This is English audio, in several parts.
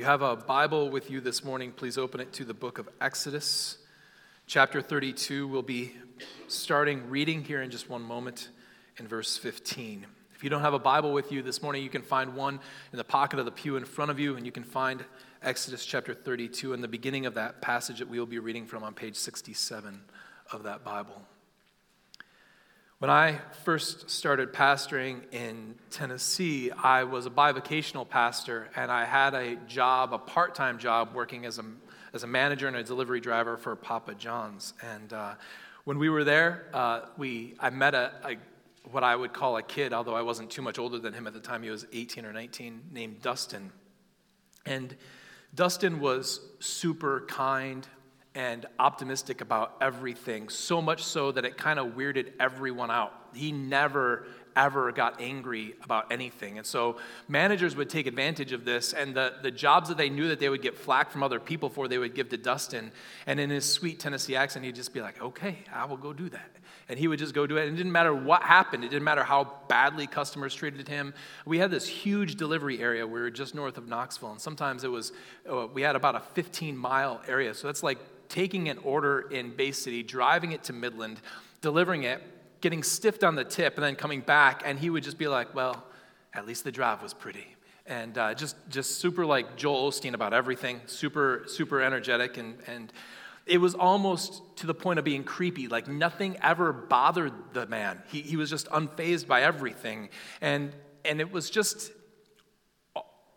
you have a Bible with you this morning, please open it to the book of Exodus, chapter 32. We'll be starting reading here in just one moment in verse 15. If you don't have a Bible with you this morning, you can find one in the pocket of the pew in front of you, and you can find Exodus chapter 32 in the beginning of that passage that we will be reading from on page 67 of that Bible. When I first started pastoring in Tennessee, I was a bivocational pastor and I had a job, a part time job, working as a, as a manager and a delivery driver for Papa John's. And uh, when we were there, uh, we, I met a, a, what I would call a kid, although I wasn't too much older than him at the time. He was 18 or 19, named Dustin. And Dustin was super kind, and optimistic about everything, so much so that it kind of weirded everyone out. He never, ever got angry about anything. And so managers would take advantage of this, and the, the jobs that they knew that they would get flack from other people for, they would give to Dustin. And in his sweet Tennessee accent, he'd just be like, okay, I will go do that. And he would just go do it. And it didn't matter what happened, it didn't matter how badly customers treated him. We had this huge delivery area. We were just north of Knoxville, and sometimes it was, uh, we had about a 15 mile area. So that's like taking an order in Bay City, driving it to Midland, delivering it, getting stiffed on the tip, and then coming back, and he would just be like, well, at least the drive was pretty. And uh, just, just super like Joel Osteen about everything, super, super energetic. And, and it was almost to the point of being creepy. Like nothing ever bothered the man. He, he was just unfazed by everything. And, and it was just,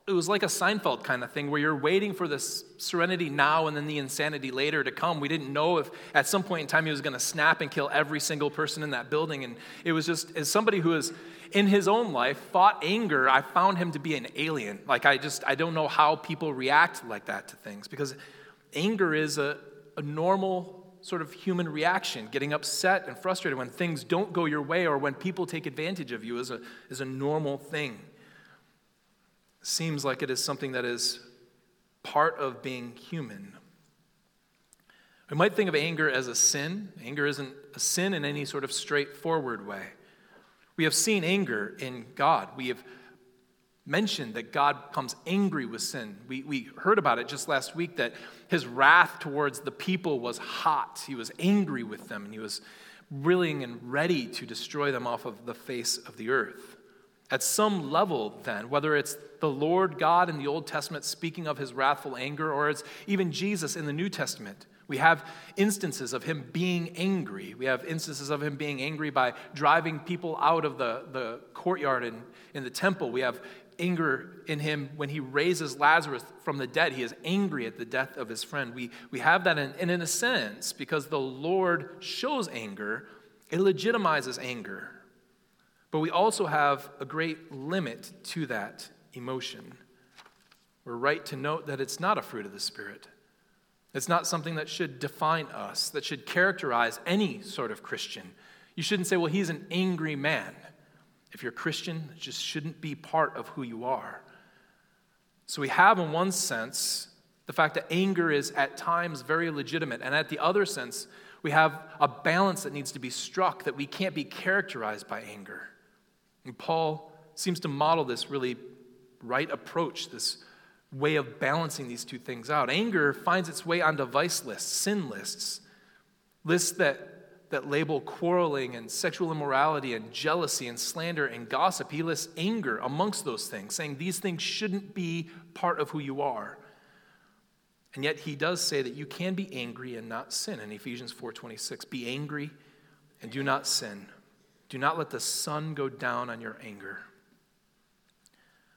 it was like a Seinfeld kind of thing where you're waiting for this serenity now and then the insanity later to come. We didn't know if at some point in time he was going to snap and kill every single person in that building. And it was just, as somebody who has in his own life fought anger, I found him to be an alien. Like, I just, I don't know how people react like that to things because anger is a, a normal sort of human reaction. Getting upset and frustrated when things don't go your way or when people take advantage of you is a, is a normal thing seems like it is something that is part of being human. We might think of anger as a sin. Anger isn't a sin in any sort of straightforward way. We have seen anger in God. We have mentioned that God becomes angry with sin. We, we heard about it just last week that his wrath towards the people was hot. He was angry with them and he was willing and ready to destroy them off of the face of the earth. At some level, then, whether it's the Lord God in the Old Testament speaking of his wrathful anger, or it's even Jesus in the New Testament, we have instances of him being angry. We have instances of him being angry by driving people out of the, the courtyard in, in the temple. We have anger in him when he raises Lazarus from the dead. He is angry at the death of his friend. We, we have that, in, and in a sense, because the Lord shows anger, it legitimizes anger. But we also have a great limit to that emotion. We're right to note that it's not a fruit of the Spirit. It's not something that should define us, that should characterize any sort of Christian. You shouldn't say, well, he's an angry man. If you're Christian, it just shouldn't be part of who you are. So we have, in one sense, the fact that anger is at times very legitimate, and at the other sense, we have a balance that needs to be struck that we can't be characterized by anger. And Paul seems to model this really right approach, this way of balancing these two things out. Anger finds its way onto vice lists, sin lists, lists that, that label quarreling and sexual immorality and jealousy and slander and gossip. He lists anger amongst those things, saying these things shouldn't be part of who you are. And yet he does say that you can be angry and not sin in Ephesians 4:26. Be angry and do not sin. Do not let the sun go down on your anger.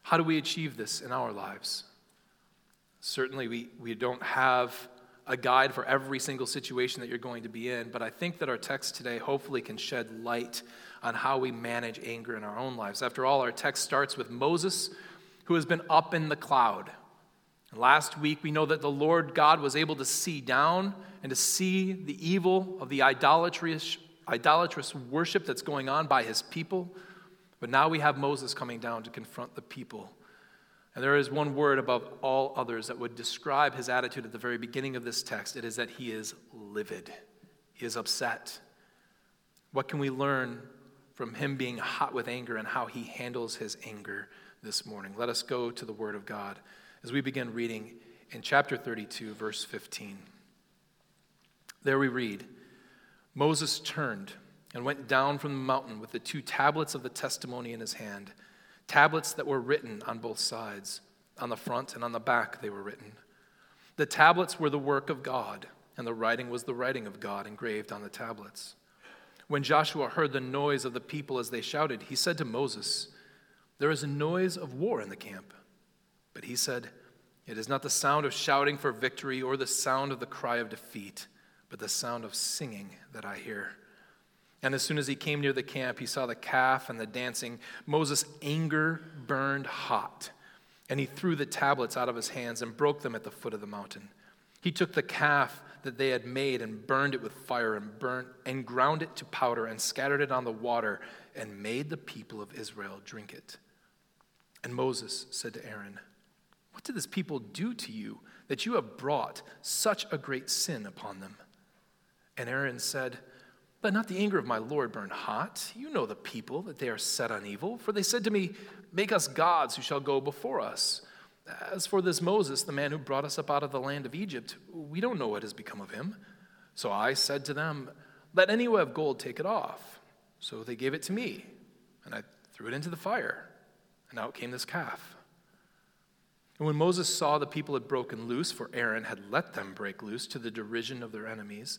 How do we achieve this in our lives? Certainly, we, we don't have a guide for every single situation that you're going to be in, but I think that our text today hopefully can shed light on how we manage anger in our own lives. After all, our text starts with Moses, who has been up in the cloud. Last week, we know that the Lord God was able to see down and to see the evil of the idolatrous idolatrous worship that's going on by his people. But now we have Moses coming down to confront the people. And there is one word above all others that would describe his attitude at the very beginning of this text it is that he is livid, he is upset. What can we learn from him being hot with anger and how he handles his anger this morning? Let us go to the word of God as we begin reading in chapter 32, verse 15. There we read Moses turned and went down from the mountain with the two tablets of the testimony in his hand, tablets that were written on both sides. On the front and on the back they were written. The tablets were the work of God, and the writing was the writing of God engraved on the tablets. When Joshua heard the noise of the people as they shouted, he said to Moses, There is a noise of war in the camp. But he said, It is not the sound of shouting for victory or the sound of the cry of defeat, but the sound of singing that I hear. And as soon as he came near the camp, he saw the calf and the dancing. Moses' anger burned hot, and he threw the tablets out of his hands and broke them at the foot of the mountain. He took the calf that they had made and burned it with fire and burnt and ground it to powder and scattered it on the water and made the people of Israel drink it. And Moses said to Aaron, What did this people do to you that you have brought such a great sin upon them? And Aaron said, Let not the anger of my Lord burn hot. You know the people, that they are set on evil. For they said to me, Make us gods who shall go before us. As for this Moses, the man who brought us up out of the land of Egypt, we don't know what has become of him. So I said to them, Let any who have gold take it off. So they gave it to me, and I threw it into the fire, and out came this calf. And when Moses saw the people had broken loose, for Aaron had let them break loose to the derision of their enemies,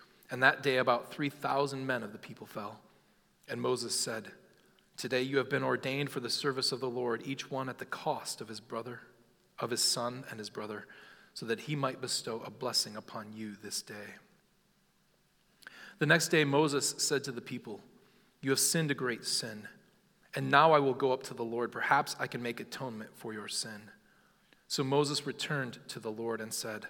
And that day about 3,000 men of the people fell. And Moses said, Today you have been ordained for the service of the Lord, each one at the cost of his brother, of his son and his brother so that he might bestow a blessing upon you this day. The next day, Moses said to the people, You have sinned a great sin, and now I will go up to the Lord. Perhaps I can make atonement for your sin. So Moses returned to the Lord and said,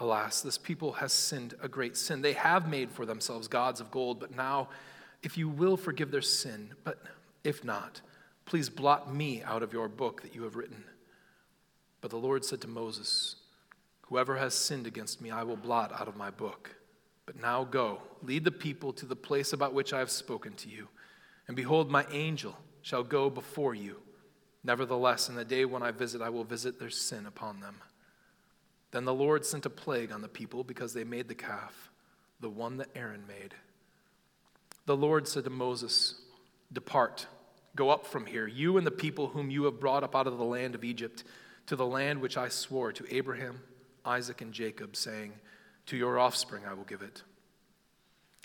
Alas, this people has sinned a great sin. They have made for themselves gods of gold, but now, if you will forgive their sin, but if not, please blot me out of your book that you have written. But the Lord said to Moses, Whoever has sinned against me, I will blot out of my book. But now go, lead the people to the place about which I have spoken to you. And behold, my angel shall go before you. Nevertheless, in the day when I visit, I will visit their sin upon them. Then the Lord sent a plague on the people because they made the calf, the one that Aaron made. The Lord said to Moses, Depart, go up from here, you and the people whom you have brought up out of the land of Egypt, to the land which I swore to Abraham Isaac, and Jacob, saying, To your offspring I will give it.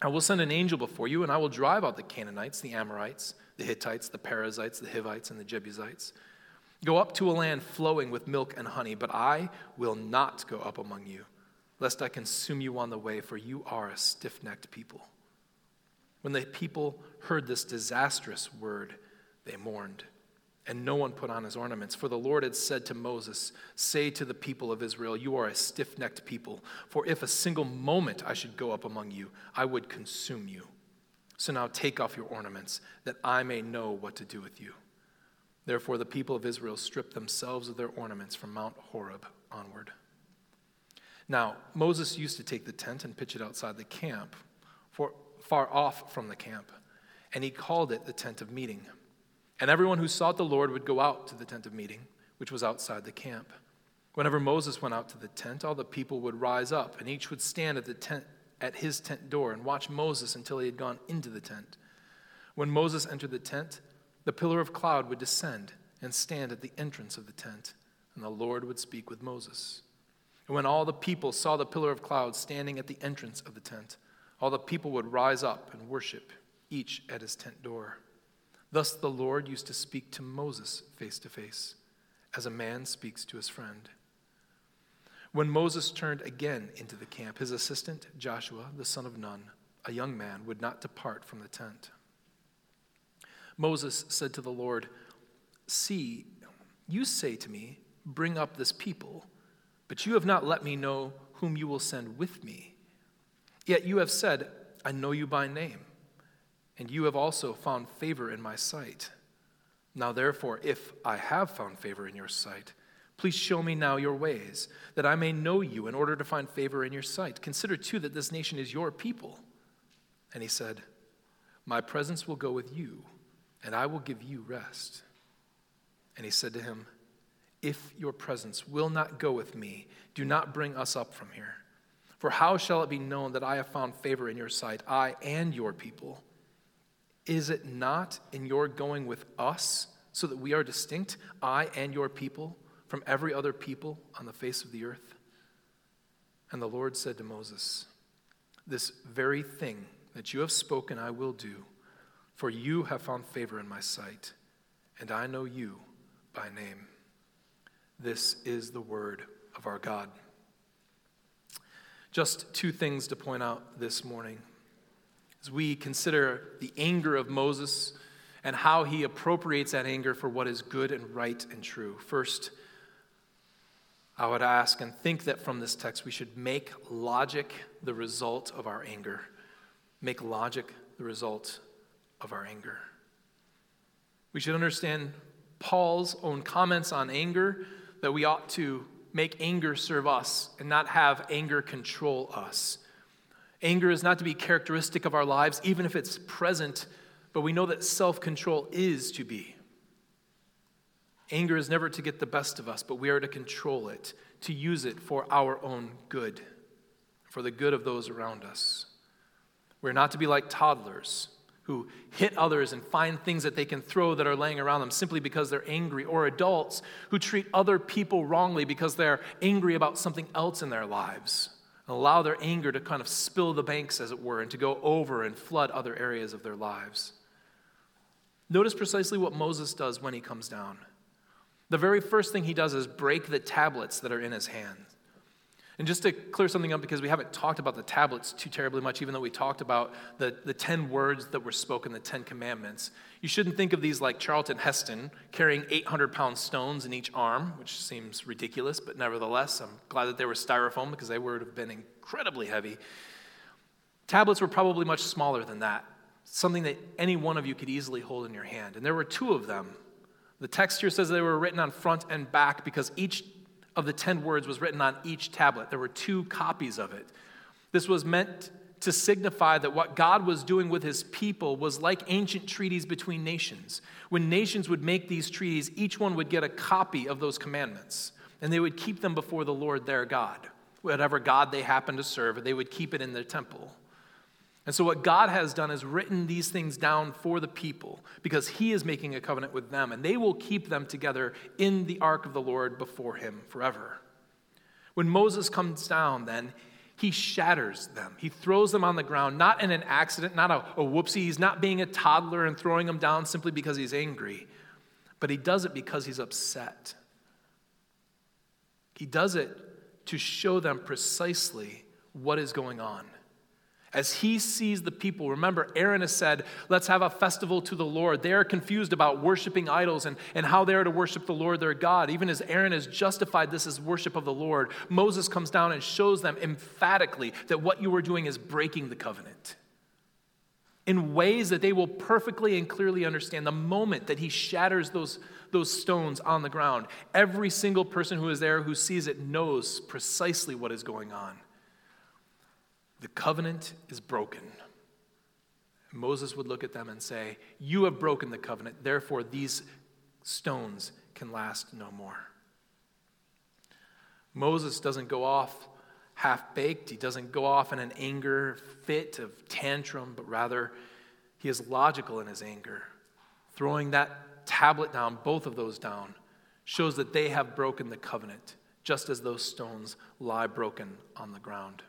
I will send an angel before you, and I will drive out the Canaanites, the Amorites, the Hittites, the Perizzites, the Hivites, and the Jebusites. Go up to a land flowing with milk and honey, but I will not go up among you, lest I consume you on the way, for you are a stiff necked people. When the people heard this disastrous word, they mourned and no one put on his ornaments. For the Lord had said to Moses, Say to the people of Israel, You are a stiff necked people. For if a single moment I should go up among you, I would consume you. So now take off your ornaments, that I may know what to do with you. Therefore, the people of Israel stripped themselves of their ornaments from Mount Horeb onward. Now, Moses used to take the tent and pitch it outside the camp, for, far off from the camp, and he called it the tent of meeting. And everyone who sought the Lord would go out to the tent of meeting, which was outside the camp. Whenever Moses went out to the tent, all the people would rise up, and each would stand at the tent at his tent door and watch Moses until he had gone into the tent. When Moses entered the tent, the pillar of cloud would descend and stand at the entrance of the tent, and the Lord would speak with Moses. And when all the people saw the pillar of cloud standing at the entrance of the tent, all the people would rise up and worship, each at his tent door. Thus the Lord used to speak to Moses face to face, as a man speaks to his friend. When Moses turned again into the camp, his assistant, Joshua, the son of Nun, a young man, would not depart from the tent. Moses said to the Lord, See, you say to me, Bring up this people But you have not let me know whom you will send with me. Yet you have said, I know you by name, and you have also found favor in my sight. Now, therefore, if I have found favor in your sight, please show me now your ways, that I may know you in order to find favor in your sight. Consider, too, that this nation is your people. And he said, My presence will go with you, and I will give you rest. And he said to him, If your presence will not go with me, do not bring us up from here. For how shall it be known that I have found favor in your sight, I and your people? Is it not in your going with us so that we are distinct, I and your people, from every other people on the face of the earth? And the Lord said to Moses, This very thing that you have spoken I will do, for you have found favor in my sight, and I know you by name. This is the word of our God. Just two things to point out this morning. As we consider the anger of Moses and how he appropriates that anger for what is good and right and true. First, I would ask and think that from this text we should make logic the result of our anger. Make logic the result of our anger. We should understand Paul's own comments on anger that we ought to make anger serve us and not have anger control us. Anger is not to be characteristic of our lives, even if it's present, but we know that self control is to be. Anger is never to get the best of us, but we are to control it, to use it for our own good, for the good of those around us. We're not to be like toddlers who hit others and find things that they can throw that are laying around them simply because they're angry, or adults who treat other people wrongly because they're angry about something else in their lives. And allow their anger to kind of spill the banks, as it were, and to go over and flood other areas of their lives. Notice precisely what Moses does when he comes down. The very first thing he does is break the tablets that are in his hand. And just to clear something up, because we haven't talked about the tablets too terribly much, even though we talked about the, the 10 words that were spoken, the 10 commandments, you shouldn't think of these like Charlton Heston carrying 800 pound stones in each arm, which seems ridiculous, but nevertheless, I'm glad that they were styrofoam because they would have been incredibly heavy. Tablets were probably much smaller than that, something that any one of you could easily hold in your hand. And there were two of them. The text here says they were written on front and back because each of the 10 words was written on each tablet. There were two copies of it. This was meant to signify that what God was doing with his people was like ancient treaties between nations. When nations would make these treaties, each one would get a copy of those commandments, and they would keep them before the Lord their God. Whatever God they happened to serve, they would keep it in their temple. And so, what God has done is written these things down for the people because He is making a covenant with them, and they will keep them together in the ark of the Lord before Him forever. When Moses comes down, then, he shatters them. He throws them on the ground, not in an accident, not a, a whoopsie. He's not being a toddler and throwing them down simply because he's angry, but he does it because he's upset. He does it to show them precisely what is going on as he sees the people. Remember, Aaron has said, Let's have a festival to the Lord. They are confused about worshiping idols and, and how they are to worship the Lord their God. Even as Aaron has justified this as worship of the Lord, Moses comes down and shows them emphatically that what you are doing is breaking the covenant in ways that they will perfectly and clearly understand the moment that he shatters those, those stones on the ground. Every single person who is there who sees it knows precisely what is going on. The covenant is broken. Moses would look at them and say, You have broken the covenant, therefore these stones can last no more. Moses doesn't go off half baked, he doesn't go off in an anger fit of tantrum, but rather he is logical in his anger. Throwing that tablet down, both of those down, shows that they have broken the covenant, just as those stones lie broken on the ground.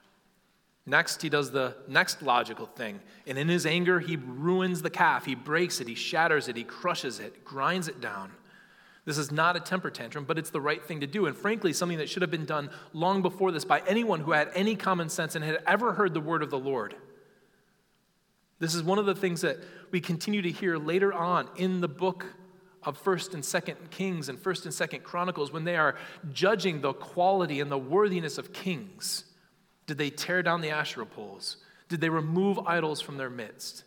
Next, he does the next logical thing. And in his anger, he ruins the calf. He breaks it, he shatters it, he crushes it, grinds it down. This is not a temper tantrum, but it's the right thing to do. And frankly, something that should have been done long before this by anyone who had any common sense and had ever heard the word of the Lord. This is one of the things that we continue to hear later on in the book of 1st and 2nd Kings and 1st and 2nd Chronicles when they are judging the quality and the worthiness of kings. Did they tear down the Asherah poles? Did they remove idols from their midst?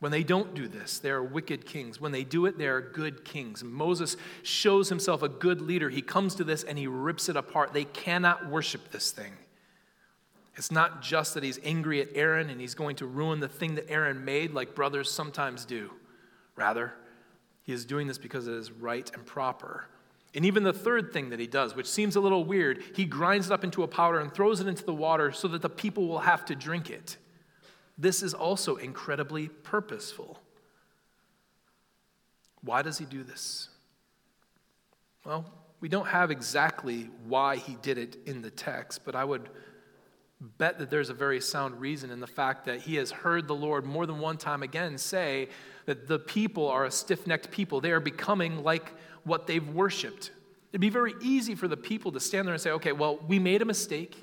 When they don't do this, they are wicked kings. When they do it, they are good kings. Moses shows himself a good leader. He comes to this and he rips it apart. They cannot worship this thing. It's not just that he's angry at Aaron and he's going to ruin the thing that Aaron made, like brothers sometimes do. Rather, he is doing this because it is right and proper. And even the third thing that he does, which seems a little weird, he grinds it up into a powder and throws it into the water so that the people will have to drink it. This is also incredibly purposeful. Why does he do this? Well, we don't have exactly why he did it in the text, but I would bet that there's a very sound reason in the fact that he has heard the Lord more than one time again say that the people are a stiff necked people. They are becoming like what they've worshiped. It'd be very easy for the people to stand there and say, okay, well, we made a mistake.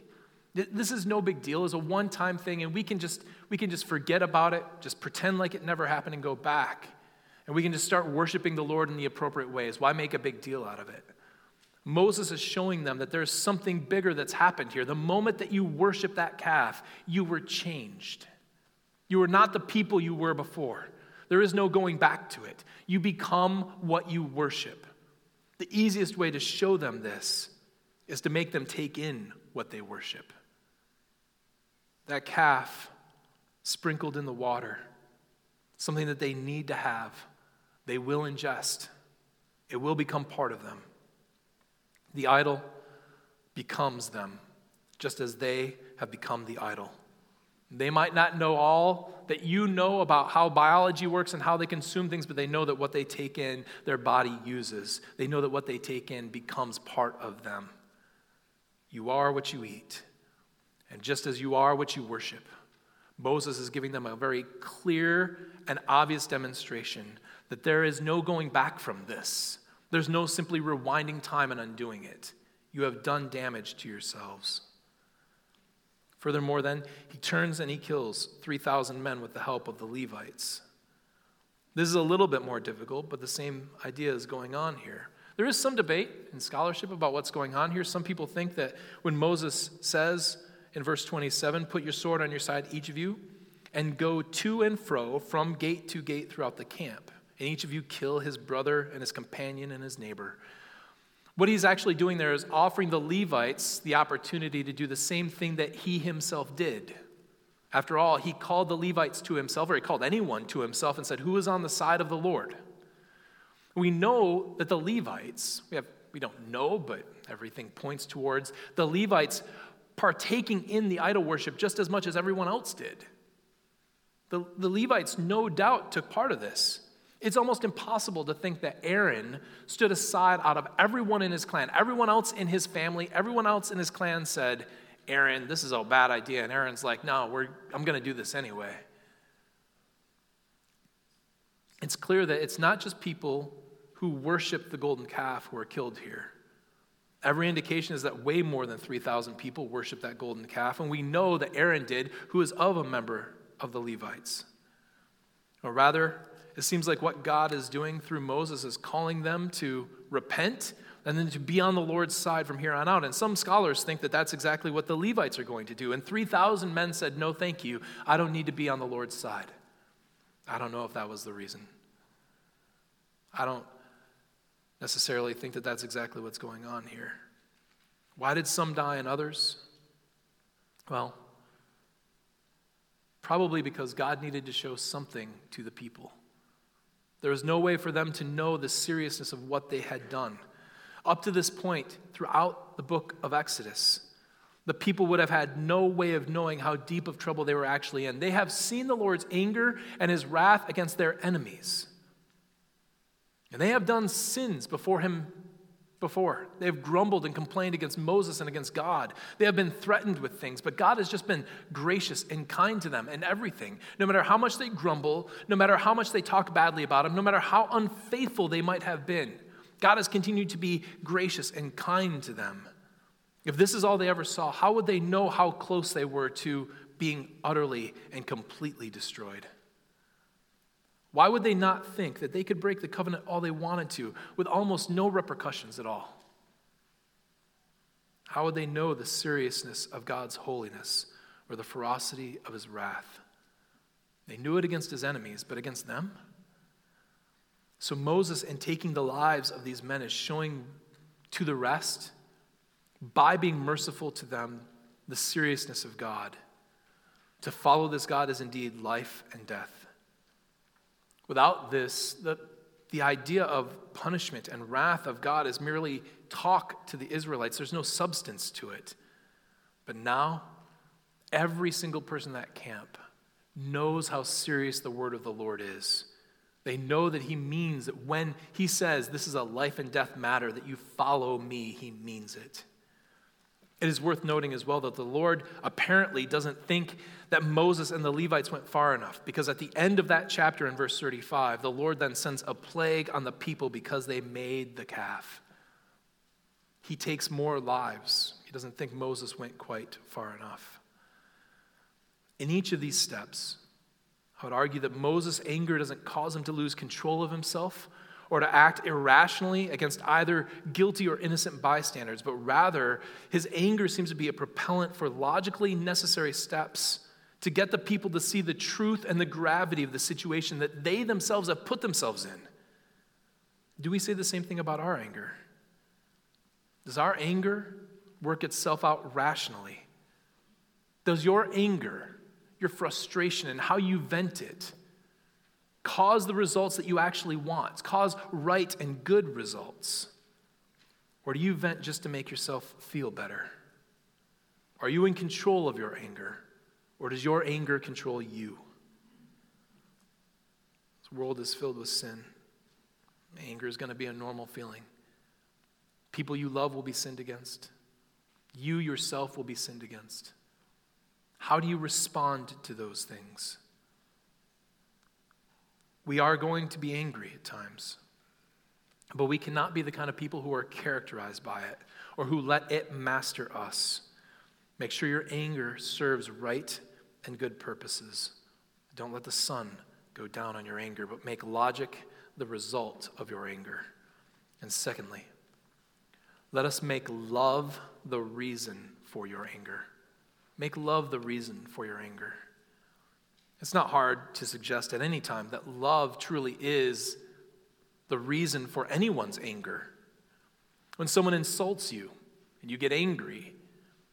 This is no big deal. It's a one time thing, and we can, just, we can just forget about it, just pretend like it never happened, and go back. And we can just start worshiping the Lord in the appropriate ways. Why make a big deal out of it? Moses is showing them that there's something bigger that's happened here. The moment that you worship that calf, you were changed. You were not the people you were before. There is no going back to it. You become what you worship. The easiest way to show them this is to make them take in what they worship. That calf sprinkled in the water, something that they need to have, they will ingest. It will become part of them. The idol becomes them, just as they have become the idol. They might not know all that you know about how biology works and how they consume things, but they know that what they take in, their body uses. They know that what they take in becomes part of them. You are what you eat. And just as you are what you worship, Moses is giving them a very clear and obvious demonstration that there is no going back from this. There's no simply rewinding time and undoing it. You have done damage to yourselves. Furthermore, then, he turns and he kills 3,000 men with the help of the Levites. This is a little bit more difficult, but the same idea is going on here. There is some debate in scholarship about what's going on here. Some people think that when Moses says in verse 27, Put your sword on your side, each of you, and go to and fro from gate to gate throughout the camp, and each of you kill his brother and his companion and his neighbor. What he's actually doing there is offering the Levites the opportunity to do the same thing that he himself did. After all, he called the Levites to himself, or he called anyone to himself, and said, Who is on the side of the Lord? We know that the Levites, we, have, we don't know, but everything points towards the Levites partaking in the idol worship just as much as everyone else did. The, the Levites, no doubt, took part of this. It's almost impossible to think that Aaron stood aside out of everyone in his clan. Everyone else in his family, everyone else in his clan said, Aaron, this is a bad idea. And Aaron's like, no, we're, I'm going to do this anyway. It's clear that it's not just people who worship the golden calf who are killed here. Every indication is that way more than 3,000 people worship that golden calf, and we know that Aaron did, who is of a member of the Levites. Or rather, it seems like what God is doing through Moses is calling them to repent and then to be on the Lord's side from here on out. And some scholars think that that's exactly what the Levites are going to do. And 3,000 men said, No, thank you. I don't need to be on the Lord's side. I don't know if that was the reason. I don't necessarily think that that's exactly what's going on here. Why did some die and others? Well, probably because God needed to show something to the people. There was no way for them to know the seriousness of what they had done. Up to this point, throughout the book of Exodus, the people would have had no way of knowing how deep of trouble they were actually in. They have seen the Lord's anger and his wrath against their enemies. And they have done sins before him before. They have grumbled and complained against Moses and against God. They have been threatened with things, but God has just been gracious and kind to them in everything. No matter how much they grumble, no matter how much they talk badly about Him, no matter how unfaithful they might have been, God has continued to be gracious and kind to them. If this is all they ever saw, how would they know how close they were to being utterly and completely destroyed? Why would they not think that they could break the covenant all they wanted to with almost no repercussions at all? How would they know the seriousness of God's holiness or the ferocity of his wrath? They knew it against his enemies, but against them? So Moses, in taking the lives of these men, is showing to the rest, by being merciful to them, the seriousness of God. To follow this God is indeed life and death. Without this, the, the idea of punishment and wrath of God is merely talk to the Israelites. There's no substance to it. But now, every single person in that camp knows how serious the word of the Lord is. They know that he means that when he says this is a life and death matter, that you follow me, he means it. It is worth noting as well that the Lord apparently doesn't think that Moses and the Levites went far enough because at the end of that chapter in verse 35, the Lord then sends a plague on the people because they made the calf. He takes more lives. He doesn't think Moses went quite far enough. In each of these steps, I would argue that Moses' anger doesn't cause him to lose control of himself or to act irrationally against either guilty or innocent bystanders, but rather his anger seems to be a propellant for logically necessary steps to get the people to see the truth and the gravity of the situation that they themselves have put themselves in. Do we say the same thing about our anger? Does our anger work itself out rationally? Does your anger, your frustration, and how you vent it, cause the results that you actually want, cause right and good results? Or do you vent just to make yourself feel better? Are you in control of your anger? Or does your anger control you? This world is filled with sin. Anger is going to be a normal feeling. People you love will be sinned against. You yourself will be sinned against. How do you respond to those things? We are going to be angry at times, but we cannot be the kind of people who are characterized by it or who let it master us. Make sure your anger serves right and good purposes. Don't let the sun go down on your anger, but make logic the result of your anger. And secondly, let us make love the reason for your anger. Make love the reason for your anger. It's not hard to suggest at any time that love truly is the reason for anyone's anger. When someone insults you and you get angry,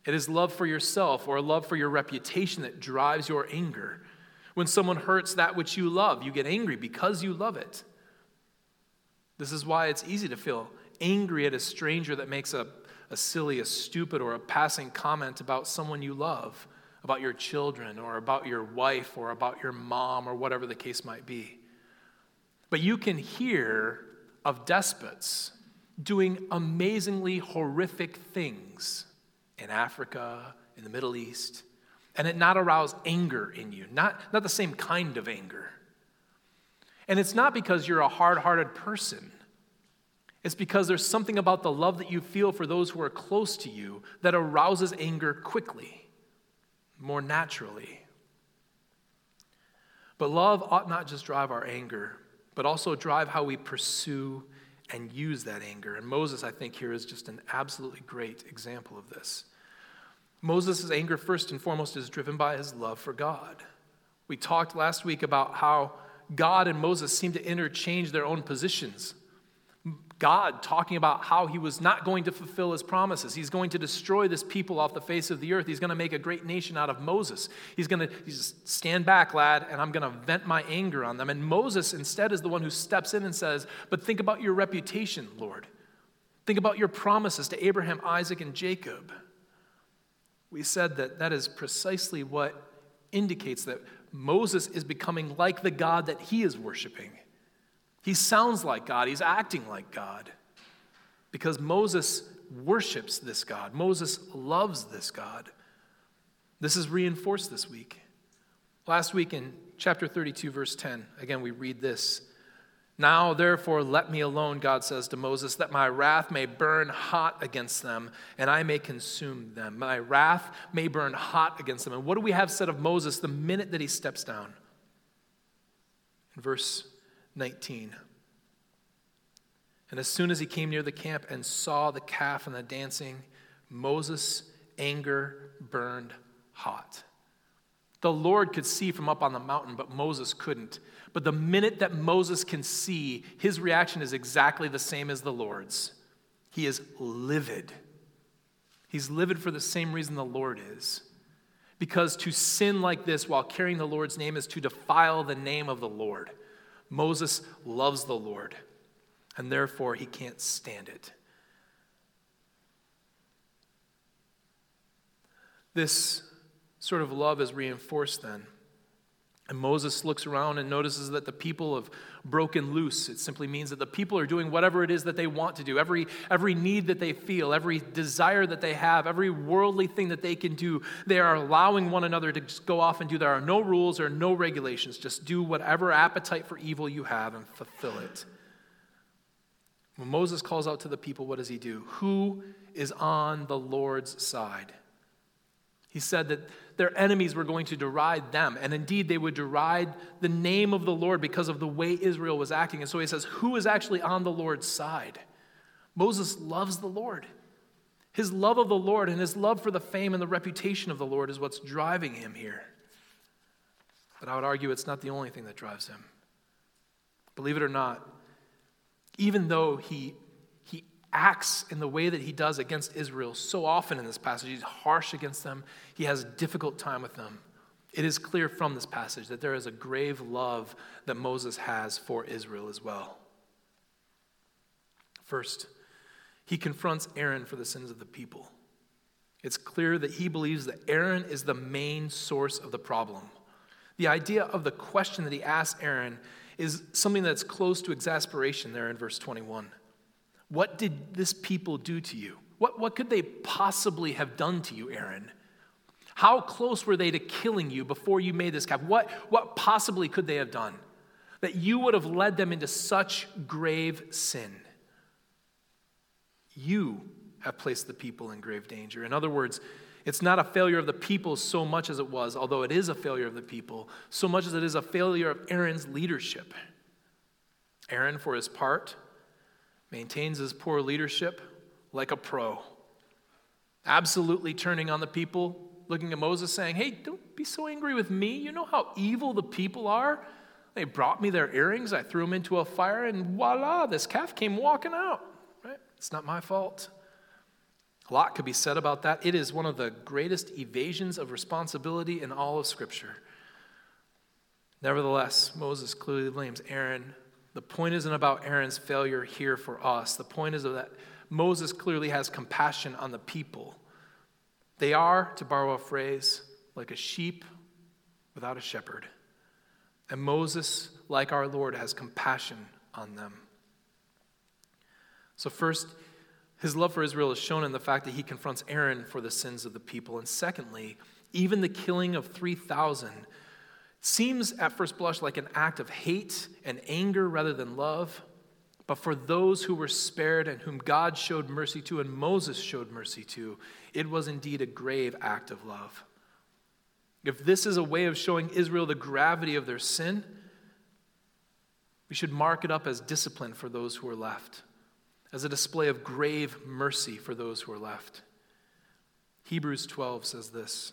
it is love for yourself or love for your reputation that drives your anger. When someone hurts that which you love, you get angry because you love it. This is why it's easy to feel angry at a stranger that makes a, a silly, a stupid, or a passing comment about someone you love, about your children, or about your wife, or about your mom, or whatever the case might be. But you can hear of despots doing amazingly horrific things in Africa, in the Middle East, and it not arouse anger in you, not, not the same kind of anger. And it's not because you're a hard hearted person. It's because there's something about the love that you feel for those who are close to you that arouses anger quickly, more naturally. But love ought not just drive our anger, but also drive how we pursue and use that anger. And Moses, I think, here is just an absolutely great example of this. Moses' anger, first and foremost, is driven by his love for God. We talked last week about how God and Moses seem to interchange their own positions. God talking about how he was not going to fulfill his promises. He's going to destroy this people off the face of the earth. He's going to make a great nation out of Moses. He's going to he's stand back, lad, and I'm going to vent my anger on them. And Moses instead is the one who steps in and says, But think about your reputation, Lord. Think about your promises to Abraham, Isaac, and Jacob we said that that is precisely what indicates that Moses is becoming like the God that he is worshiping. He sounds like God, he's acting like God because Moses worships this God. Moses loves this God. This is reinforced this week. Last week in chapter 32, verse 10, again, we read this now, therefore, let me alone, God says to Moses, that my wrath may burn hot against them and I may consume them. My wrath may burn hot against them. And what do we have said of Moses the minute that he steps down? In verse 19. And as soon as he came near the camp and saw the calf and the dancing, Moses' anger burned hot. The Lord could see from up on the mountain, but Moses couldn't. But the minute that Moses can see, his reaction is exactly the same as the Lord's. He is livid. He's livid for the same reason the Lord is. Because to sin like this while carrying the Lord's name is to defile the name of the Lord. Moses loves the Lord, and therefore he can't stand it. This sort of love is reinforced then and Moses looks around and notices that the people have broken loose. It simply means that the people are doing whatever it is that they want to do. Every, every need that they feel, every desire that they have, every worldly thing that they can do, they are allowing one another to just go off and do. There are no rules or no regulations. Just do whatever appetite for evil you have and fulfill it. When Moses calls out to the people, what does he do? Who is on the Lord's side? He said that their enemies were going to deride them. And indeed, they would deride the name of the Lord because of the way Israel was acting. And so he says, Who is actually on the Lord's side? Moses loves the Lord. His love of the Lord and his love for the fame and the reputation of the Lord is what's driving him here. But I would argue it's not the only thing that drives him. Believe it or not, even though he acts in the way that he does against Israel so often in this passage. He's harsh against them, he has a difficult time with them. It is clear from this passage that there is a grave love that Moses has for Israel as well. First, he confronts Aaron for the sins of the people. It's clear that he believes that Aaron is the main source of the problem. The idea of the question that he asks Aaron is something that's close to exasperation there in verse 21. What did this people do to you? What, what could they possibly have done to you, Aaron? How close were they to killing you before you made this calf? What, what possibly could they have done that you would have led them into such grave sin? You have placed the people in grave danger. In other words, it's not a failure of the people so much as it was, although it is a failure of the people, so much as it is a failure of Aaron's leadership. Aaron, for his part, maintains his poor leadership like a pro. Absolutely turning on the people, looking at Moses, saying, Hey, don't be so angry with me. You know how evil the people are? They brought me their earrings, I threw them into a fire, and voila, this calf came walking out. Right? It's not my fault. A lot could be said about that. It is one of the greatest evasions of responsibility in all of Scripture. Nevertheless, Moses clearly blames Aaron the point isn't about Aaron's failure here for us. The point is that Moses clearly has compassion on the people. They are, to borrow a phrase, like a sheep without a shepherd. And Moses, like our Lord, has compassion on them. So, first, his love for Israel is shown in the fact that he confronts Aaron for the sins of the people. And secondly, even the killing of 3,000 seems at first blush like an act of hate and anger rather than love. But for those who were spared and whom God showed mercy to and Moses showed mercy to, it was indeed a grave act of love. If this is a way of showing Israel the gravity of their sin, we should mark it up as discipline for those who are left, as a display of grave mercy for those who are left. Hebrews 12 says this.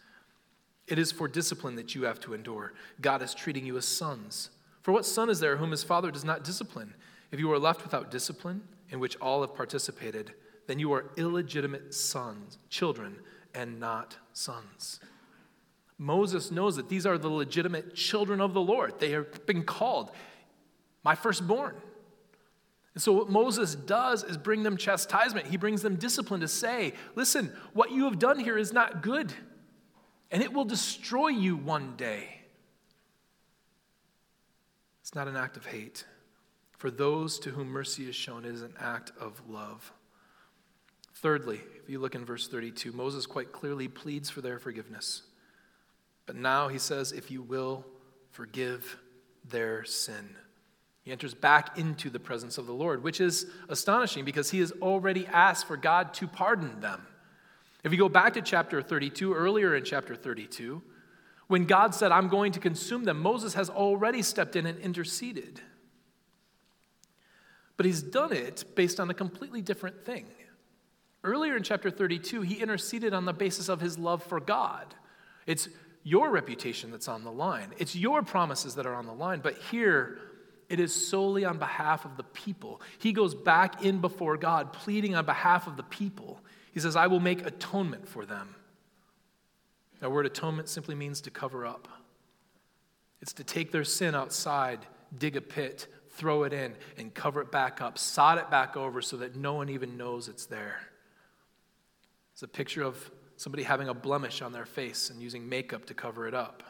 It is for discipline that you have to endure. God is treating you as sons. For what son is there whom his father does not discipline? If you are left without discipline, in which all have participated, then you are illegitimate sons, children, and not sons. Moses knows that these are the legitimate children of the Lord. They have been called my firstborn. And so, what Moses does is bring them chastisement. He brings them discipline to say, listen, what you have done here is not good and it will destroy you one day. It's not an act of hate. For those to whom mercy is shown is an act of love. Thirdly, if you look in verse 32, Moses quite clearly pleads for their forgiveness. But now he says, if you will, forgive their sin. He enters back into the presence of the Lord, which is astonishing because he has already asked for God to pardon them. If you go back to chapter 32, earlier in chapter 32, when God said, I'm going to consume them, Moses has already stepped in and interceded. But he's done it based on a completely different thing. Earlier in chapter 32, he interceded on the basis of his love for God. It's your reputation that's on the line, it's your promises that are on the line. But here, it is solely on behalf of the people. He goes back in before God, pleading on behalf of the people. He says, I will make atonement for them. That word atonement simply means to cover up. It's to take their sin outside, dig a pit, throw it in, and cover it back up, sod it back over so that no one even knows it's there. It's a picture of somebody having a blemish on their face and using makeup to cover it up.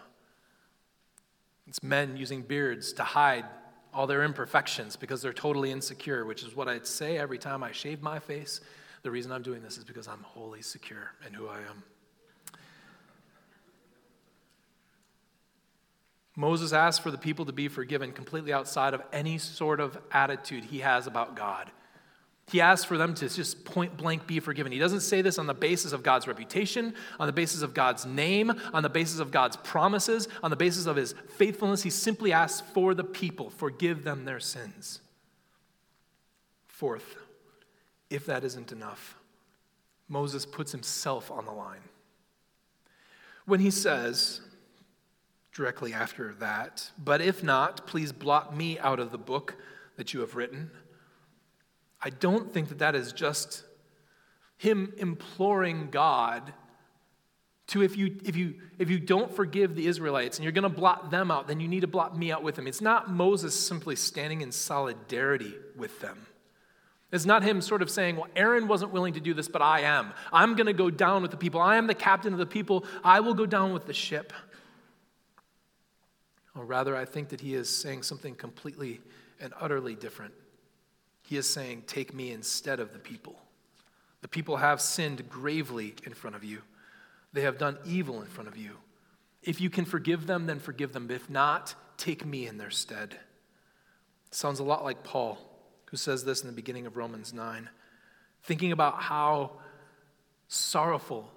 It's men using beards to hide all their imperfections because they're totally insecure, which is what I'd say every time I shave my face. The reason I'm doing this is because I'm wholly secure in who I am. Moses asked for the people to be forgiven completely outside of any sort of attitude he has about God. He asks for them to just point blank be forgiven. He doesn't say this on the basis of God's reputation, on the basis of God's name, on the basis of God's promises, on the basis of his faithfulness. He simply asks for the people, forgive them their sins. Fourth, if that isn't enough, Moses puts himself on the line. When he says, directly after that. But if not, please blot me out of the book that you have written. I don't think that that is just him imploring God to if you if you if you don't forgive the Israelites and you're going to blot them out, then you need to blot me out with them. It's not Moses simply standing in solidarity with them. It's not him sort of saying, Well, Aaron wasn't willing to do this, but I am. I'm going to go down with the people. I am the captain of the people. I will go down with the ship. Or rather, I think that he is saying something completely and utterly different. He is saying, Take me instead of the people. The people have sinned gravely in front of you, they have done evil in front of you. If you can forgive them, then forgive them. If not, take me in their stead. Sounds a lot like Paul, who says this in the beginning of Romans 9, thinking about how sorrowful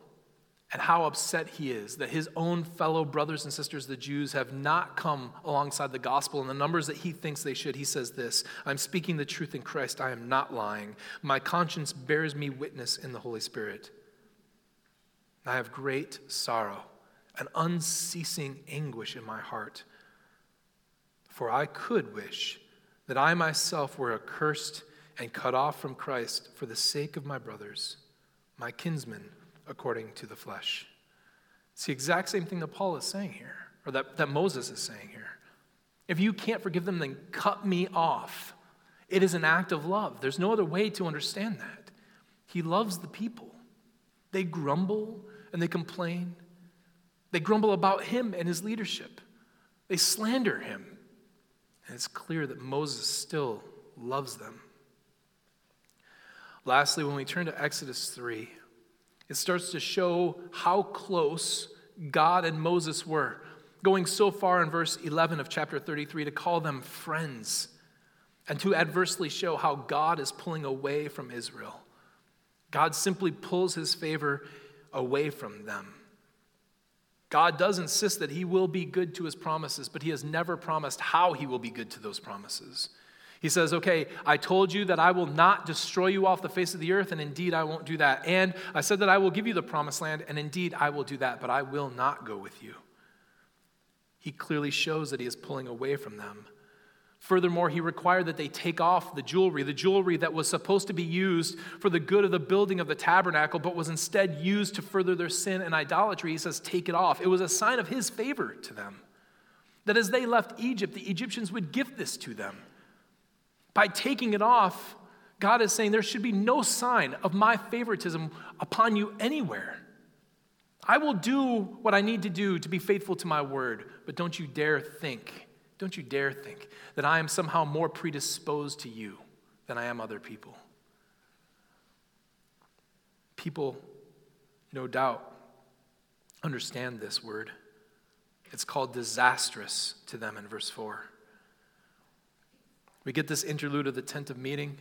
and how upset he is that his own fellow brothers and sisters, the Jews, have not come alongside the gospel in the numbers that he thinks they should. He says this I'm speaking the truth in Christ. I am not lying. My conscience bears me witness in the Holy Spirit. I have great sorrow and unceasing anguish in my heart. For I could wish that I myself were accursed and cut off from Christ for the sake of my brothers, my kinsmen according to the flesh. It's the exact same thing that Paul is saying here, or that, that Moses is saying here. If you can't forgive them, then cut me off. It is an act of love. There's no other way to understand that. He loves the people. They grumble and they complain. They grumble about him and his leadership. They slander him. And it's clear that Moses still loves them. Lastly, when we turn to Exodus 3, it starts to show how close God and Moses were, going so far in verse 11 of chapter 33 to call them friends and to adversely show how God is pulling away from Israel. God simply pulls his favor away from them. God does insist that he will be good to his promises, but he has never promised how he will be good to those promises. He says, Okay, I told you that I will not destroy you off the face of the earth, and indeed I won't do that. And I said that I will give you the promised land, and indeed I will do that, but I will not go with you. He clearly shows that he is pulling away from them. Furthermore, he required that they take off the jewelry, the jewelry that was supposed to be used for the good of the building of the tabernacle, but was instead used to further their sin and idolatry. He says, Take it off. It was a sign of his favor to them. That as they left Egypt, the Egyptians would give this to them. By taking it off, God is saying there should be no sign of my favoritism upon you anywhere. I will do what I need to do to be faithful to my word, but don't you dare think, Don't you dare think that I am somehow more predisposed to you than I am other people. People, no doubt, understand this word. It's called disastrous to them in verse 4. We get this interlude of the tent of meeting.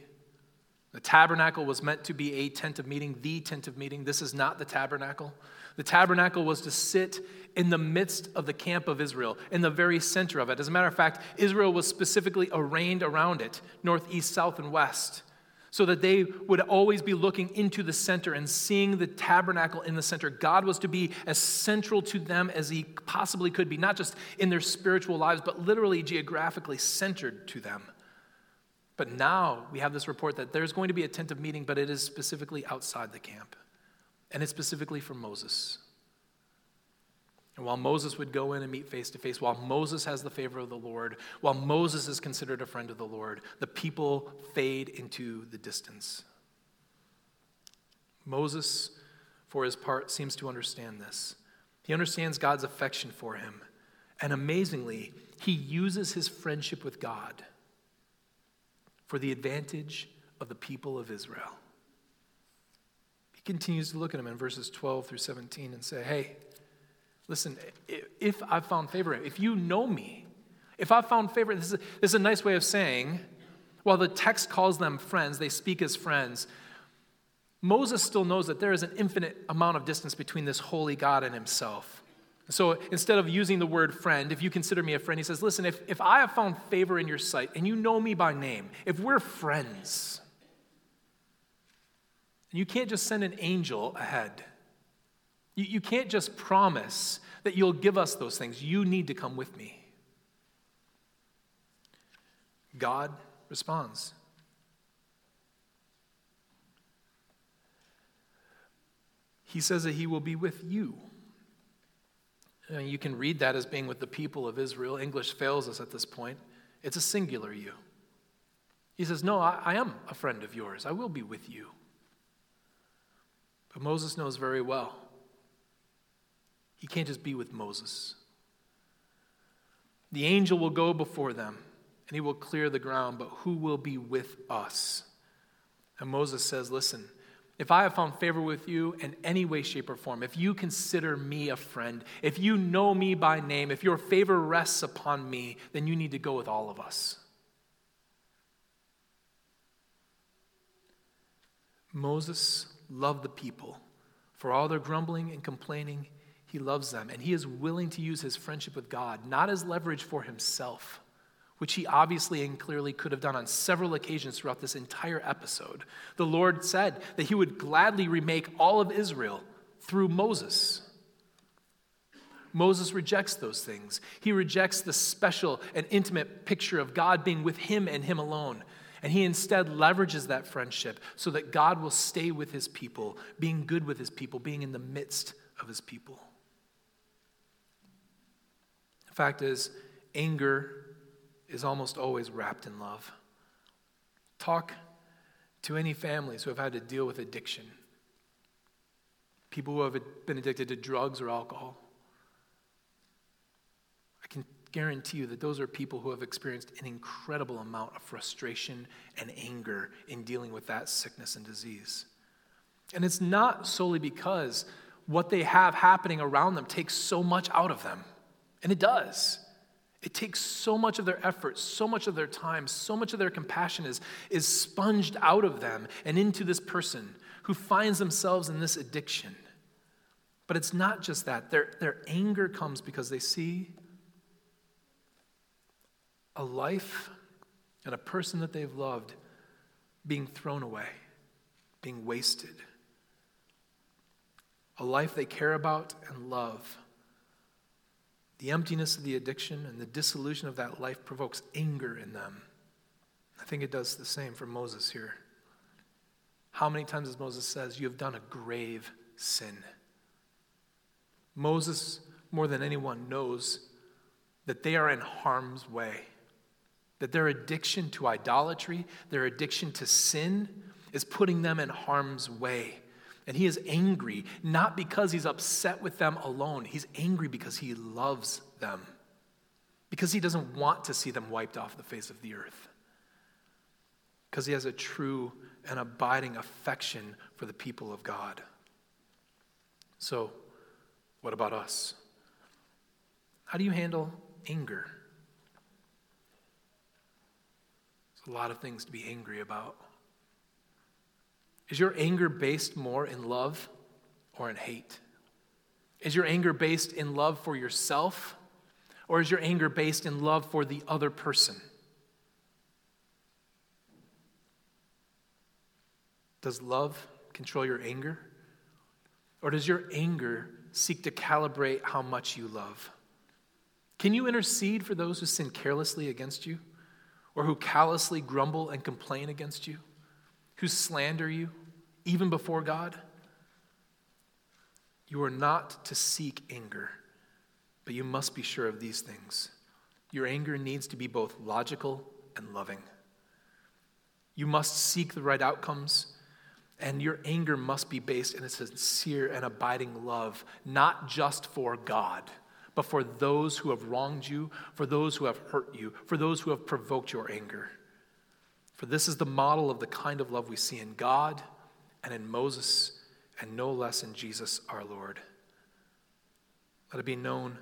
The tabernacle was meant to be a tent of meeting, the tent of meeting. This is not the tabernacle. The tabernacle was to sit in the midst of the camp of Israel, in the very center of it. As a matter of fact, Israel was specifically arranged around it, north, east, south, and west, so that they would always be looking into the center and seeing the tabernacle in the center. God was to be as central to them as he possibly could be, not just in their spiritual lives, but literally geographically centered to them. But now we have this report that there's going to be a tent of meeting, but it is specifically outside the camp. And it's specifically for Moses. And while Moses would go in and meet face to face, while Moses has the favor of the Lord, while Moses is considered a friend of the Lord, the people fade into the distance. Moses, for his part, seems to understand this. He understands God's affection for him. And amazingly, he uses his friendship with God for the advantage of the people of Israel. He continues to look at him in verses 12 through 17 and say, Hey, listen, if I've found favor, if you know me, if I've found favor, this is, this is a nice way of saying, while the text calls them friends, they speak as friends. Moses still knows that there is an infinite amount of distance between this holy God and himself. So instead of using the word friend, if you consider me a friend, he says, Listen, if, if I have found favor in your sight and you know me by name, if we're friends, you can't just send an angel ahead. You, you can't just promise that you'll give us those things. You need to come with me. God responds. He says that he will be with you. Uh, you can read that as being with the people of Israel. English fails us at this point. It's a singular you. He says, No, I, I am a friend of yours. I will be with you. But Moses knows very well he can't just be with Moses. The angel will go before them and he will clear the ground, but who will be with us? And Moses says, Listen, if I have found favor with you in any way, shape, or form, if you consider me a friend, if you know me by name, if your favor rests upon me, then you need to go with all of us. Moses loved the people. For all their grumbling and complaining, he loves them, and he is willing to use his friendship with God, not as leverage for himself which he obviously and clearly could have done on several occasions throughout this entire episode. The Lord said that he would gladly remake all of Israel through Moses. Moses rejects those things. He rejects the special and intimate picture of God being with him and him alone. And he instead leverages that friendship so that God will stay with his people, being good with his people, being in the midst of his people. The fact is, anger is almost always wrapped in love. Talk to any families who have had to deal with addiction, people who have been addicted to drugs or alcohol. I can guarantee you that those are people who have experienced an incredible amount of frustration and anger in dealing with that sickness and disease. And it's not solely because what they have happening around them takes so much out of them, and it does. It takes so much of their effort, so much of their time, so much of their compassion is, is sponged out of them and into this person who finds themselves in this addiction. But it's not just that. Their, their anger comes because they see a life and a person that they've loved being thrown away, being wasted. A life they care about and love the emptiness of the addiction and the dissolution of that life provokes anger in them. I think it does the same for Moses here. How many times does Moses says, You have done a grave sin? Moses, more than anyone, knows that they are in harm's way, that their addiction to idolatry, their addiction to sin, is putting them in harm's way. And he is angry, not because he's upset with them alone. He's angry because he loves them, because he doesn't want to see them wiped off the face of the earth. Because he has a true and abiding affection for the people of God. So, what about us? How do you handle anger? There's a lot of things to be angry about. Is your anger based more in love or in hate? Is your anger based in love for yourself or is your anger based in love for the other person? Does love control your anger? Or does your anger seek to calibrate how much you love? Can you intercede for those who sin carelessly against you? Or who callously grumble and complain against you? Who slander you, even before God? You are not to seek anger but you must be sure of these things. Your anger needs to be both logical and loving. You must seek the right outcomes, and your anger must be based in a sincere and abiding love, not just for God, but for those who have wronged you, for those who have hurt you, for those who have provoked your anger. For this is the model of the kind of love we see in God and in Moses, and no less in Jesus our Lord. Let it be known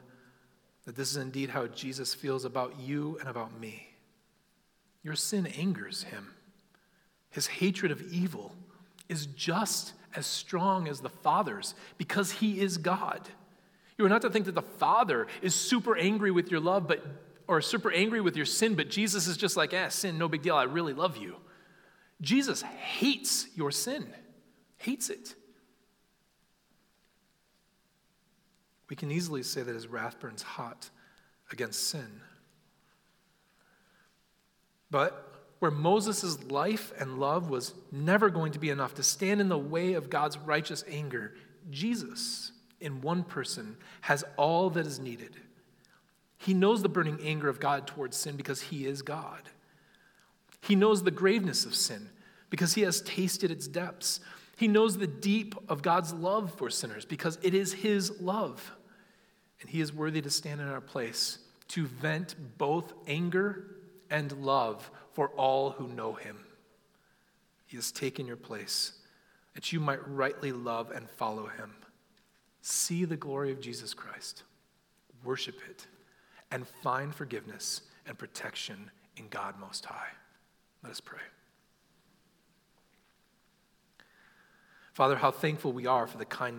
that this is indeed how Jesus feels about you and about me. Your sin angers him. His hatred of evil is just as strong as the Father's because he is God. You are not to think that the Father is super angry with your love, but or super angry with your sin, but Jesus is just like, eh, sin, no big deal. I really love you. Jesus hates your sin, hates it. we can easily say that his wrath burns hot against sin. But where Moses' life and love was never going to be enough to stand in the way of God's righteous anger, Jesus, in one person, has all that is needed. He knows the burning anger of God towards sin because he is God. He knows the graveness of sin because he has tasted its depths. He knows the deep of God's love for sinners because it is his love and he is worthy to stand in our place to vent both anger and love for all who know him. He has taken your place that you might rightly love and follow him. See the glory of Jesus Christ, worship it, and find forgiveness and protection in God Most High. Let us pray. Father, how thankful we are for the kindness.